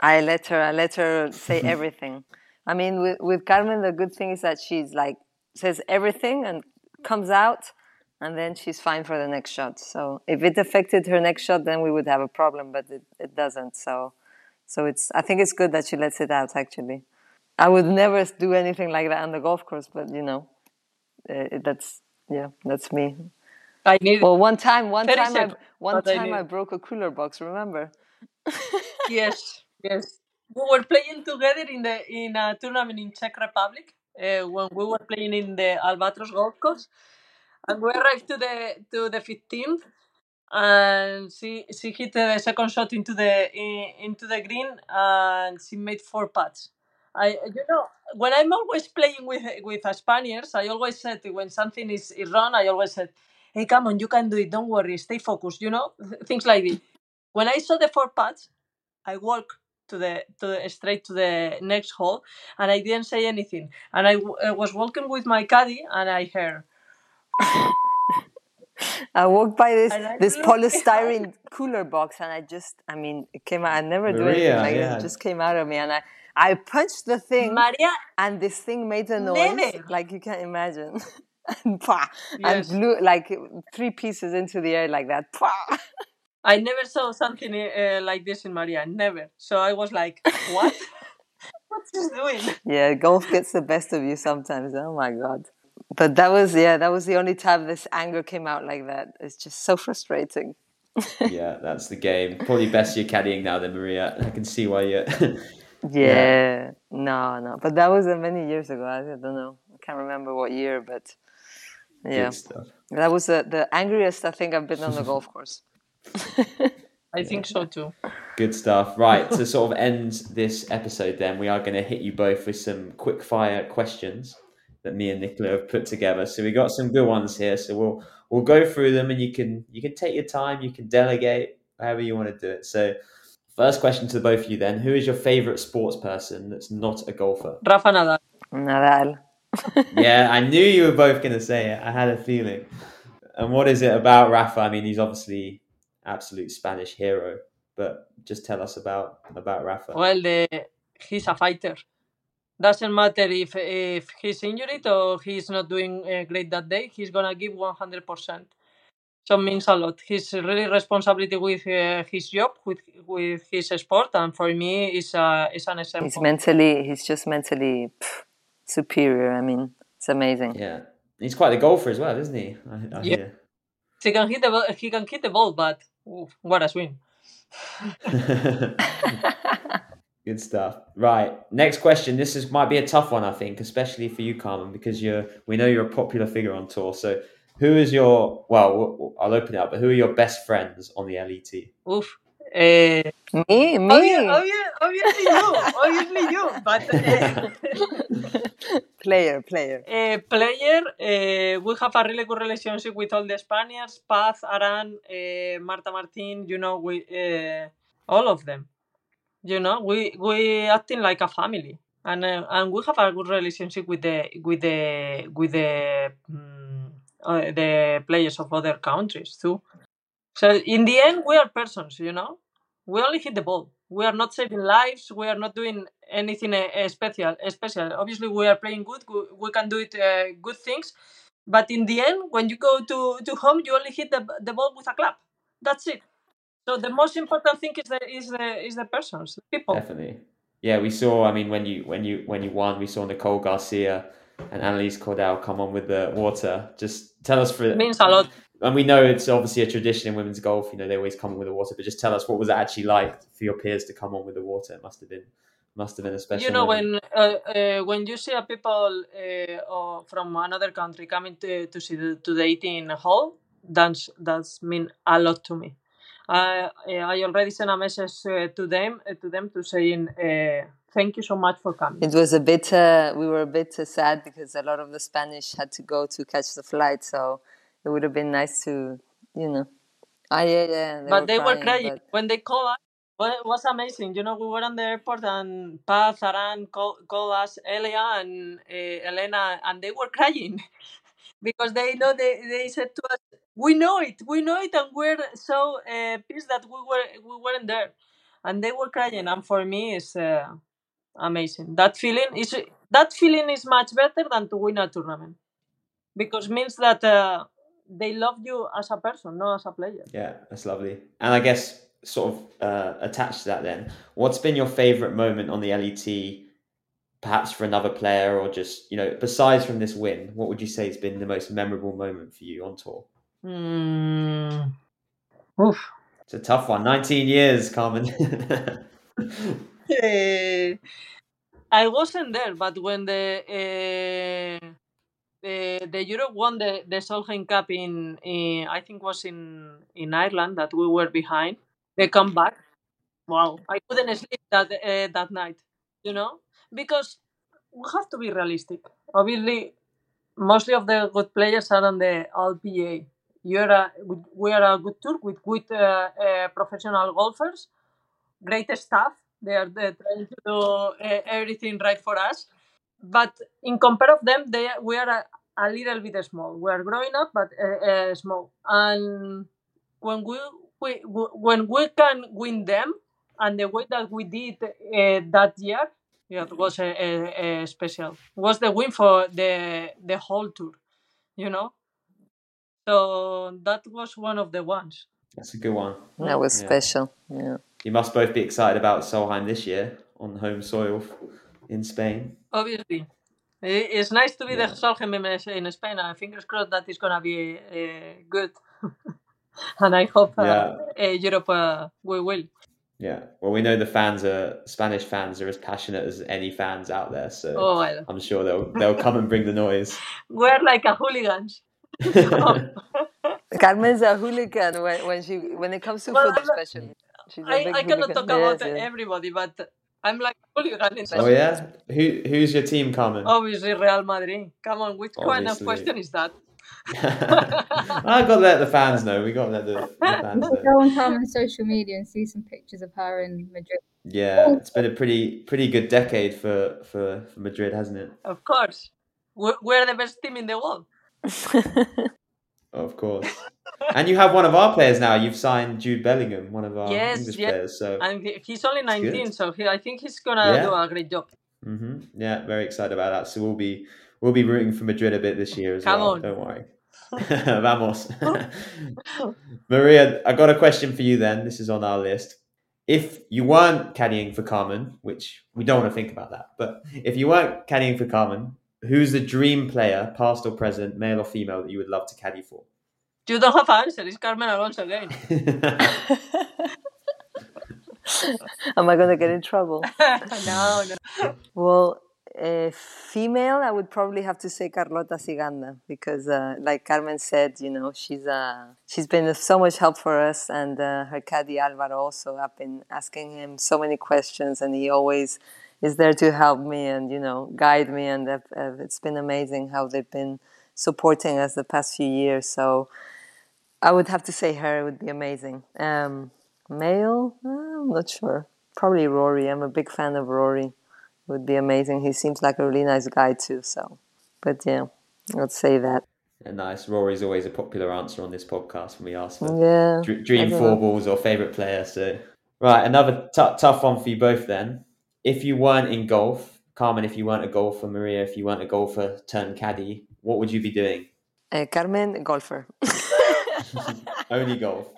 I let her I let her say everything. I mean with, with Carmen the good thing is that she's like says everything and comes out and then she's fine for the next shot. So if it affected her next shot then we would have a problem, but it, it doesn't. So so it's I think it's good that she lets it out actually. I would never do anything like that on the golf course, but you know, uh, that's yeah, that's me. I need Well, one time, one 30 time, I, one but I time I broke a cooler box. Remember? yes, yes. We were playing together in the in a tournament in Czech Republic uh, when we were playing in the Albatross golf course, and we arrived to the to the fifteenth, and she she hit the second shot into the in, into the green, and she made four putts. I you know when I'm always playing with with Spaniards, I always said when something is, is wrong, I always said, "Hey, come on, you can do it. Don't worry, stay focused." You know, things like this. When I saw the four putts, I walked to the to the, straight to the next hole, and I didn't say anything. And I uh, was walking with my caddy, and I heard, I walked by this this polystyrene cooler box, and I just, I mean, it came out. I never do anything Maria, like yeah. this. It just came out of me, and I, I punched the thing, "Maria, and this thing made a noise Never. like you can't imagine, and pah, Yes. and blew like three pieces into the air like that. Pah. I never saw something uh, like this in Maria, never." So I was like, "What? What's she doing?" Yeah, golf gets the best of you sometimes. Oh my god. But that was yeah, that was the only time this anger came out like that. It's just so frustrating. yeah, that's the game. Probably best you're caddying now than Maria. I can see why you. Yeah. No, no. But that was uh, many years ago. I don't know. I can't remember what year, but yeah. Good stuff. That was the, the angriest I think I've been on the golf course. I think so too. Good stuff. Right, to sort of end this episode, then we are going to hit you both with some quick fire questions that me and Nicola have put together. So we got some good ones here. So we'll we'll go through them, and you can you can take your time. You can delegate however you want to do it. So first question to both of you then: Who is your favorite sports person that's not a golfer? Rafa Nadal. Nadal. yeah, I knew you were both going to say it. I had a feeling. And what is it about Rafa? I mean, he's obviously absolute Spanish hero, but just tell us about about Rafa. Well, the, he's a fighter. Doesn't matter if if he's injured or he's not doing uh, great that day. He's gonna give one hundred percent. So means a lot. He's really responsibility with uh, his job, with with his sport, and for me, is a is an example. He's mentally he's just mentally pff, superior. I mean, it's amazing. Yeah, he's quite a golfer as well, isn't he? I, I Yeah. hear. He can hit the ball, he can hit the ball, but oof, what a swing! Good stuff. Right. Next question. This is might be a tough one, I think, especially for you, Carmen, because you're we know you're a popular figure on tour. So, who is your well? I'll open it up. But who are your best friends on the LET? Oof. Uh, Me, me. yeah, obviously you, obviously you, but. Uh, player, player. Uh, player, uh, we have a really good relationship with all the Spaniards, Paz, Aran, Marta Martin, you know, we, all of them. You know, we we acting like a family, and uh, and we have a good relationship with the with the with the uh, the players of other countries too. So in the end, we are persons, you know. We only hit the ball. We are not saving lives. We are not doing anything uh, special. Special. Obviously, we are playing good. We, we can do it uh, good things. But in the end, when you go to, to home, you only hit the, the ball with a clap. That's it. So the most important thing is the is the is the persons, the people. Definitely. Yeah, we saw. I mean, when you when you when you won, we saw Nicole Garcia and Anne-Lise Caudal come on with the water. Just tell us for It means a lot. And we know it's obviously a tradition in women's golf. You know, they always come on with the water. But just tell us what was it actually like for your peers to come on with the water? It must have been must have been a special. you know moment. when uh, uh, when you see a people uh, or from another country coming to, to see the, to the 18 hole that's that's mean a lot to me uh, i already sent a message uh, to them uh, to them to saying uh, thank you so much for coming It was a bit, uh, we were a bit uh, sad because a lot of the Spanish had to go to catch the flight. So it would have been nice to, you know. Ah, yeah, yeah. They but were they were crying, crying but- when they called us. Well, it was amazing. You know, we were on the airport and Paz, Aran call, called us, Elia and uh, Elena, and they were crying because they know they, they said to us, "We know it, we know it," and we're so uh, pissed that we were we weren't there, and they were crying. And for me, it's uh, amazing. That feeling is that feeling is much better than to win a tournament because means that uh, they love you as a person, not as a player. Yeah, that's lovely. And I guess sort of uh, attached to that, then, what's been your favourite moment on the LET? Perhaps for another player, or just you know, besides from this win, what would you say has been the most memorable moment for you on tour? Mm. Oof. It's a tough one. Nineteen years, Carmen. Eh, I wasn't there, but when the uh, the Europe won the the Solheim Cup in, in I think was in in Ireland that we were behind. They come back. Wow, I couldn't sleep that uh, that night. You know, because we have to be realistic. Obviously, mostly of the good players are on the LPA. You're a, we are a good tour with good uh, uh, professional golfers, great staff. They are trying to do uh, everything right for us. But in compare of them, they we are a, a little bit small. We are growing up, but uh, uh, small. And when we, we when we can win them, and the way that we did uh, that year, yeah, it was a, a, a special. Was the win for the the whole tour, you know. So that was one of the ones. That's a good one. That was Yeah. special. Yeah. You must both be excited about Solheim this year on home soil in Spain. Obviously, it's nice to be Yeah. the Solheim in in Spain. and fingers crossed that it's gonna be uh, good. and I hope uh, Yeah. uh, Europe uh, we will. Yeah. Well, we know the fans are Spanish fans are as passionate as any fans out there, so Oh, well. I'm sure they'll they'll come and bring the noise. we're like a hooligans. Carmen's a hooligan when, when she when it comes to Well, football, I'm- especially. She's a I, big I cannot talk Yes, about yes. everybody, but I'm like a hooligan. In oh yeah. Who who's your team, Carmen? Obviously, Real Madrid. Come on, which kind of question is that? I got to let the fans know. We got to let the, the fans know. Go on Carmen's social media and see some pictures of her in Madrid. Yeah, it's been a pretty pretty good decade for for, for Madrid, hasn't it? Of course, we're, we're the best team in the world. Of course. And you have one of our players now. You've signed Jude Bellingham, one of our Yes, English yes. players. So, And he's only 19, so he, I think he's gonna Yeah. do a great job. hmm yeah, very excited about that. So we'll be we'll be rooting for Madrid a bit this year as Come well. on. Don't worry. Vamos. Maria, I got a question for you. Then this is on our list. If you weren't caddying for Carmen, which we don't want to think about that, but if you weren't caddying for Carmen, who's the dream player, past or present, male or female, that you would love to caddy for? You don't have an answer. It's Carmen Alonso again. Am I gonna get in trouble? no, no. Well, uh, female, I would probably have to say Carlota Ciganda because, uh, like Carmen said, you know, she's uh, she's been of so much help for us, and uh, her caddy Alvaro also. I've been asking him so many questions, and he always is there to help me and you know guide me. And it's been amazing how they've been supporting us the past few years. So I would have to say her would be amazing. Um, male, uh, I'm not sure. Probably Rory. I'm a big fan of Rory would be amazing. He seems like a really nice guy too. So, but yeah, I'd say that. Yeah, nice. Rory's always a popular answer on this podcast when we ask for Yeah. dr- dream four balls or favorite player. So, right, another t- tough one for you both. Then, if you weren't in golf, Carmen, if you weren't a golfer, Maria, if you weren't a golfer turned caddy, what would you be doing? Uh, Carmen, golfer. Only golf.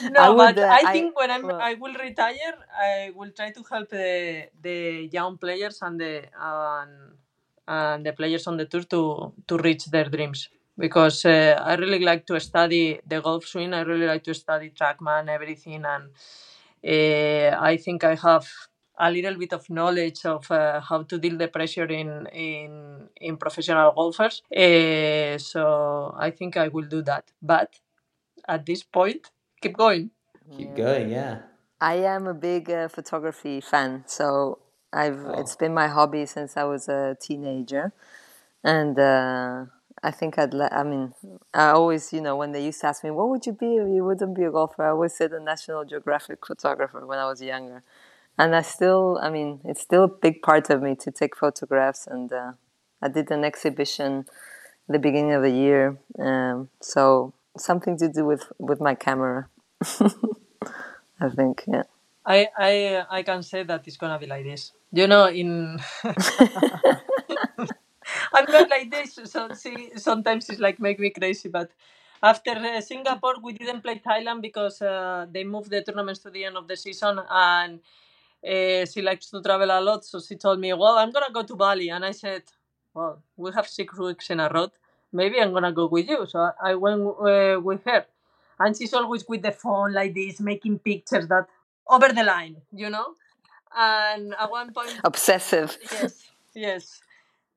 No, I would, but uh, I I- think when I'm, well- I will retire, I will try to help the the young players and the and, and the players on the tour to to reach their dreams. because uh, I really like to study the golf swing. I really like to study TrackMan, everything, and uh, I think I have a little bit of knowledge of uh, how to deal the pressure in in in professional golfers. Uh, so I think I will do that. But at this point, keep going. Keep going, yeah. I am a big uh, photography fan, so I've Oh. it's been my hobby since I was a teenager, and uh, I think I'd. Le- I mean, I always, you know, when they used to ask me, "What would you be if you wouldn't be a golfer?" I always said a National Geographic photographer when I was younger, and I still, I mean, it's still a big part of me to take photographs, and uh, I did an exhibition at the beginning of the year, um, so something to do with with my camera. I think, yeah. I I I can say that it's gonna be like this. You know, in I'm not like this. So see, sometimes it's like make me crazy. But after uh, Singapore, we didn't play Thailand because uh, they moved the tournaments to the end of the season, and uh, she likes to travel a lot. So she told me, "Well, I'm gonna go to Bali," and I said, "Well, we have six weeks in a row. Maybe I'm gonna go with you." So I went uh, with her, and she's always with the phone like this, making pictures that over the line, you know. And at one point, Obsessive. yes, yes,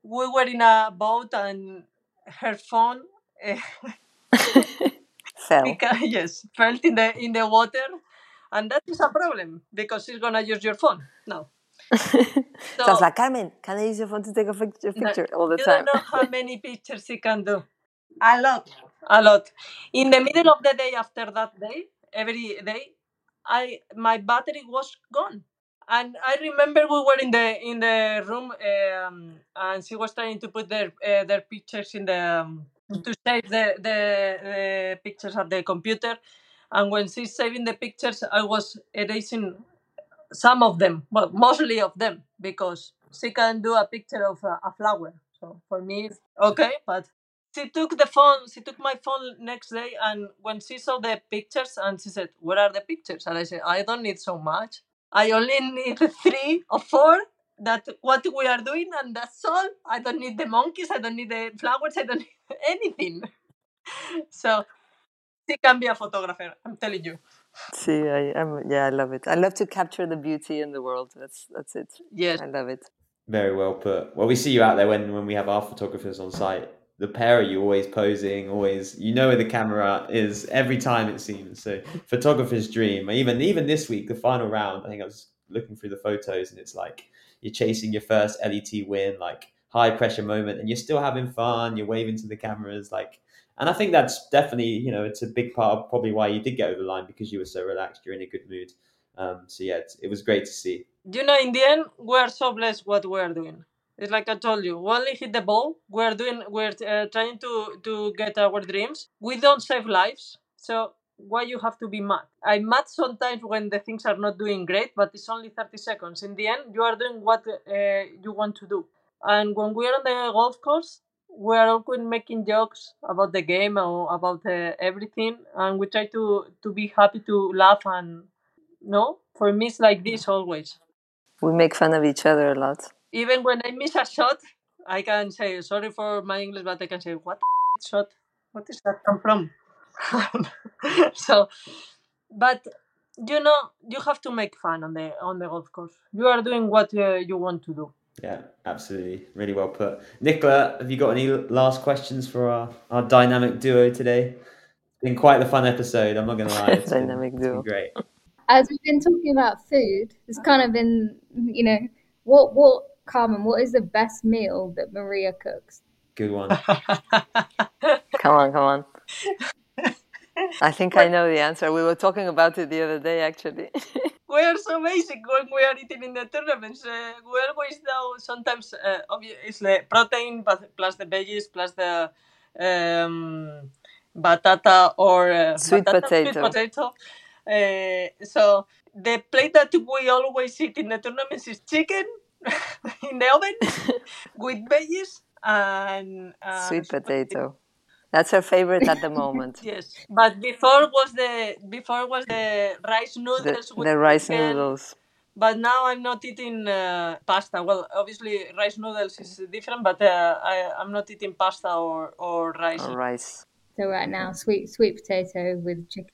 we were in a boat, and her phone, uh, Fell. because, yes, fell in the in the water, and that is a problem because she's gonna use your phone now. So I was like, Carmen, can I use your phone to take a picture, picture all the you time? don't know how many pictures she can do. A lot, a lot. In the middle of the day after that day, every day, I my battery was gone, and I remember we were in the in the room, um, and she was trying to put their uh, their pictures in the um, to save the, the the pictures at the computer, and when she's saving the pictures, I was erasing some of them, well, mostly of them, because she can do a picture of a, a flower. So for me, okay, but she took the phone, she took my phone next day, and when she saw the pictures, and she said, "Where are the pictures?" And I said, "I don't need so much. I only need three or four. That what we are doing, and that's all. I don't need the monkeys. I don't need the flowers. I don't need anything." so she can be a photographer. I'm telling you. See, I, I'm, yeah, I love it. I love to capture the beauty in the world. That's that's it. Yes. I love it. Very well put. Well, we see you out there when, when we have our photographers on site. The pair of you always posing, always you know where the camera is every time it seems. So photographer's dream. Even even this week, the final round, I think I was looking through the photos and it's like you're chasing your first LET win, like high pressure moment, and you're still having fun. You're waving to the cameras, like, and I think that's definitely you know it's a big part of probably why you did get over the line because you were so relaxed. You're in a good mood. Um, so yeah, it was great to see. you know, in the end, we are so blessed what we are doing. It's like I told you, we only hit the ball. We're doing, we're uh, trying to to get our dreams. We don't save lives, so why you have to be mad? I'm mad sometimes when the things are not doing great, but it's only thirty seconds. In the end, you are doing what uh, you want to do. And when we are on the golf course, we are always making jokes about the game or about uh, everything, and we try to to be happy to laugh and no. For me, it's like this always We make fun of each other a lot. even when I miss a shot, I can say sorry for my English, but I can say what the shot? What is that come from? so, but you know, you have to make fun on the on the golf course. You are doing what uh, you want to do. Yeah, absolutely. Really well put. Nicola, have you got any last questions for our, our dynamic duo today? It's been quite the fun episode, I'm not going to lie. It's been- Dynamic it's been duo. great. As we've been talking about food, it's kind of been, you know, what what Carmen, what is the best meal that Maria cooks? Good one. Come on, come on. I think I know the answer. We were talking about it the other day, actually. we are so basic when we are eating in the tournaments. Uh, we always know sometimes uh, obviously protein but plus the veggies plus the um, batata or uh, Sweet batata, potato. Sweet potato. Uh, so the plate that we always eat in the tournaments is chicken in the oven with veggies and uh, Sweet potato. That's her favorite at the moment. Yes, but before was the before was the rice The, noodles with the rice chicken noodles. but now I'm not eating uh, pasta. Well, obviously rice noodles is different, but uh, I I'm not eating pasta or or rice. Or rice. So right now, sweet sweet potato with chicken.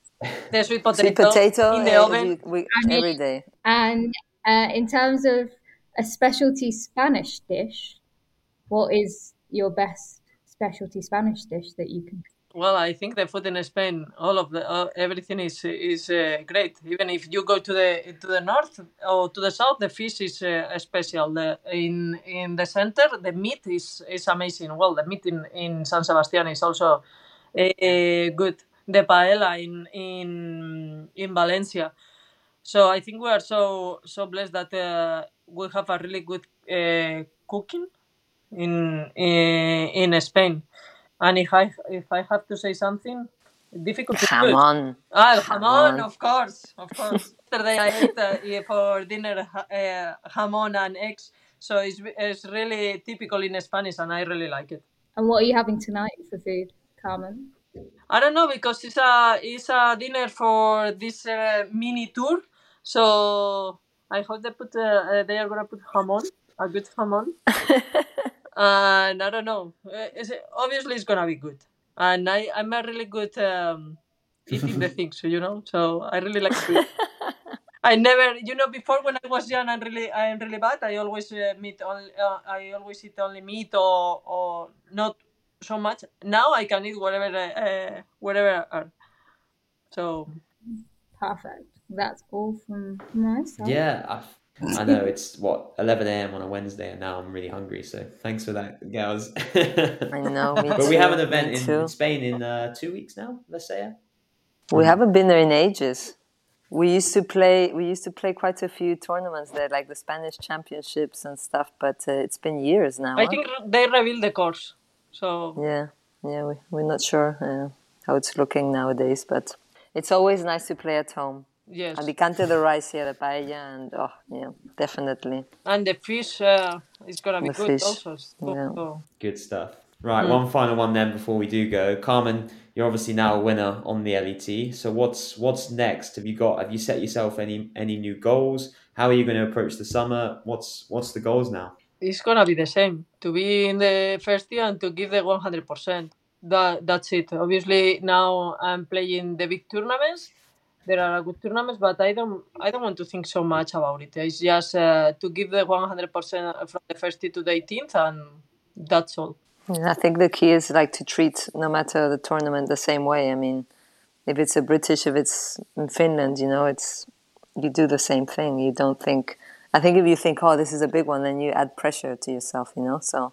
The sweet potato, Sweet potato in the uh, oven. we, we, I mean- every day. And uh, in terms of a specialty Spanish dish, what is your best specialty Spanish dish that you can? Well, I think the food in Spain, all of the uh, everything is is uh, great. Even if you go to the to the north or to the south, the fish is uh, special. The, in in the center, the meat is is amazing. Well, the meat in, in San Sebastian is also uh, good. The paella in in in Valencia. So I think we are so so blessed that uh, we have a really good uh, cooking in, in in Spain. And if I if I have to say something, difficult to choose. Jamon. Ah, el jamón, Jamón. of course, of course. Yesterday I ate uh, for dinner ha- uh, jamón and eggs, so it's it's really typical in Spanish, and I really like it. And what are you having tonight for food, Carmen? I don't know because it's a it's a dinner for this uh, mini tour, so I hope they put uh, uh, they are gonna put jamón, a good jamón, and I don't know. Uh, It's, obviously, it's gonna be good, and I I'm a really good um, eating the things, you know. So I really like food. I never, you know, before when I was young and really, I am really bad. I always uh, meat only, uh, I always eat only meat or or not so much. Now I can eat whatever, uh, whatever. I earn. So Perfect. That's all from my side. Yeah, I, I know it's what 11 a.m. on a Wednesday, and now I'm really hungry. So thanks for that, girls. I know, me but we have an event me in too. Spain in uh, two weeks now. Let's say. We haven't been there in ages. We used to play. We used to play quite a few tournaments there, like the Spanish Championships and stuff. But uh, it's been years now. I huh? think they revealed the course. So Yeah, yeah. We, we're not sure uh, how it's looking nowadays, but it's always nice to play at home. Yes, Alicante, the rice here, the paella, and oh, yeah, definitely. and the fish uh, is gonna be The good fish, also. Yeah. so- Good stuff. Right, one final one then before we do go. Carmen, you're obviously now a winner on the LET. So what's what's next? Have you got? Have you set yourself any any new goals? How are you going to approach the summer? What's what's the goals now? it's gonna be the same to be in the first year and to give the 100% that that's it obviously now i'm playing the big tournaments there are good tournaments but i don't i don't want to think so much about it it's just uh, to give the 100% from the first to the 18th and that's all And I think the key is like to treat no matter the tournament the same way. I mean, if it's a British, if it's in Finland, you know, it's you do the same thing. You don't think. I think if you think, oh, this is a big one, then you add pressure to yourself. You know, so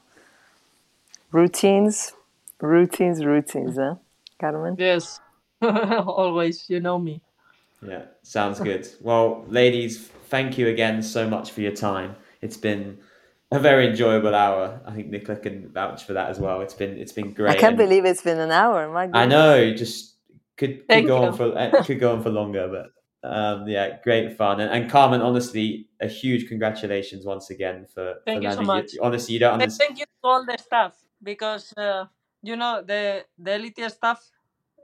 routines, routines, routines. Huh, Carmen? yes always you know me Yeah, sounds good. well, ladies, thank you again so much for your time. It's been a very enjoyable hour. I think Nicola can vouch for that as well. It's been it's been great. I can't and- believe it's been an hour. My I know, just could could go you. on for uh, could go on for longer, but um, yeah, great fun. And, and Carmen, honestly, a huge congratulations once again for, Thank for you so landing. much. honestly, you don't And understand. thank you to all the staff because uh, you know the the LET staff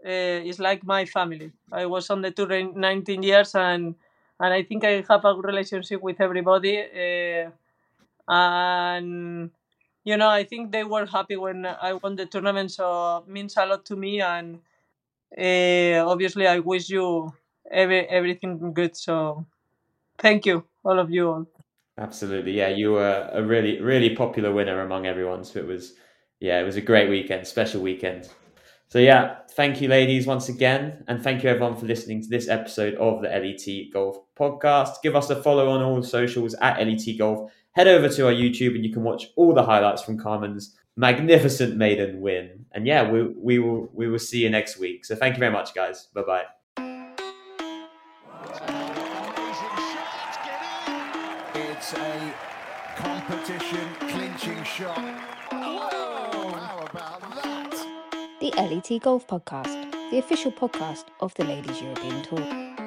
uh, is like my family. I was on the tour in 19 years and and I think I have a good relationship with everybody. Uh, and you know, I think they were happy when I won the tournament, so it means a lot to me. And uh, obviously, I wish you every everything good. So thank you, all of you all. Absolutely, yeah, you were a really really popular winner among everyone. So it was, yeah, it was a great weekend, special weekend. So yeah, thank you, ladies, once again, and thank you everyone for listening to this episode of the LET Golf Podcast. Give us a follow on all the socials at LET Golf. Head over to our YouTube and you can watch all the highlights from Carmen's magnificent maiden win. And yeah, we we will we will see you next week. So thank you very much, guys. Bye bye. It's a competition clinching shot. The LET Golf Podcast, the official podcast of the Ladies European Tour.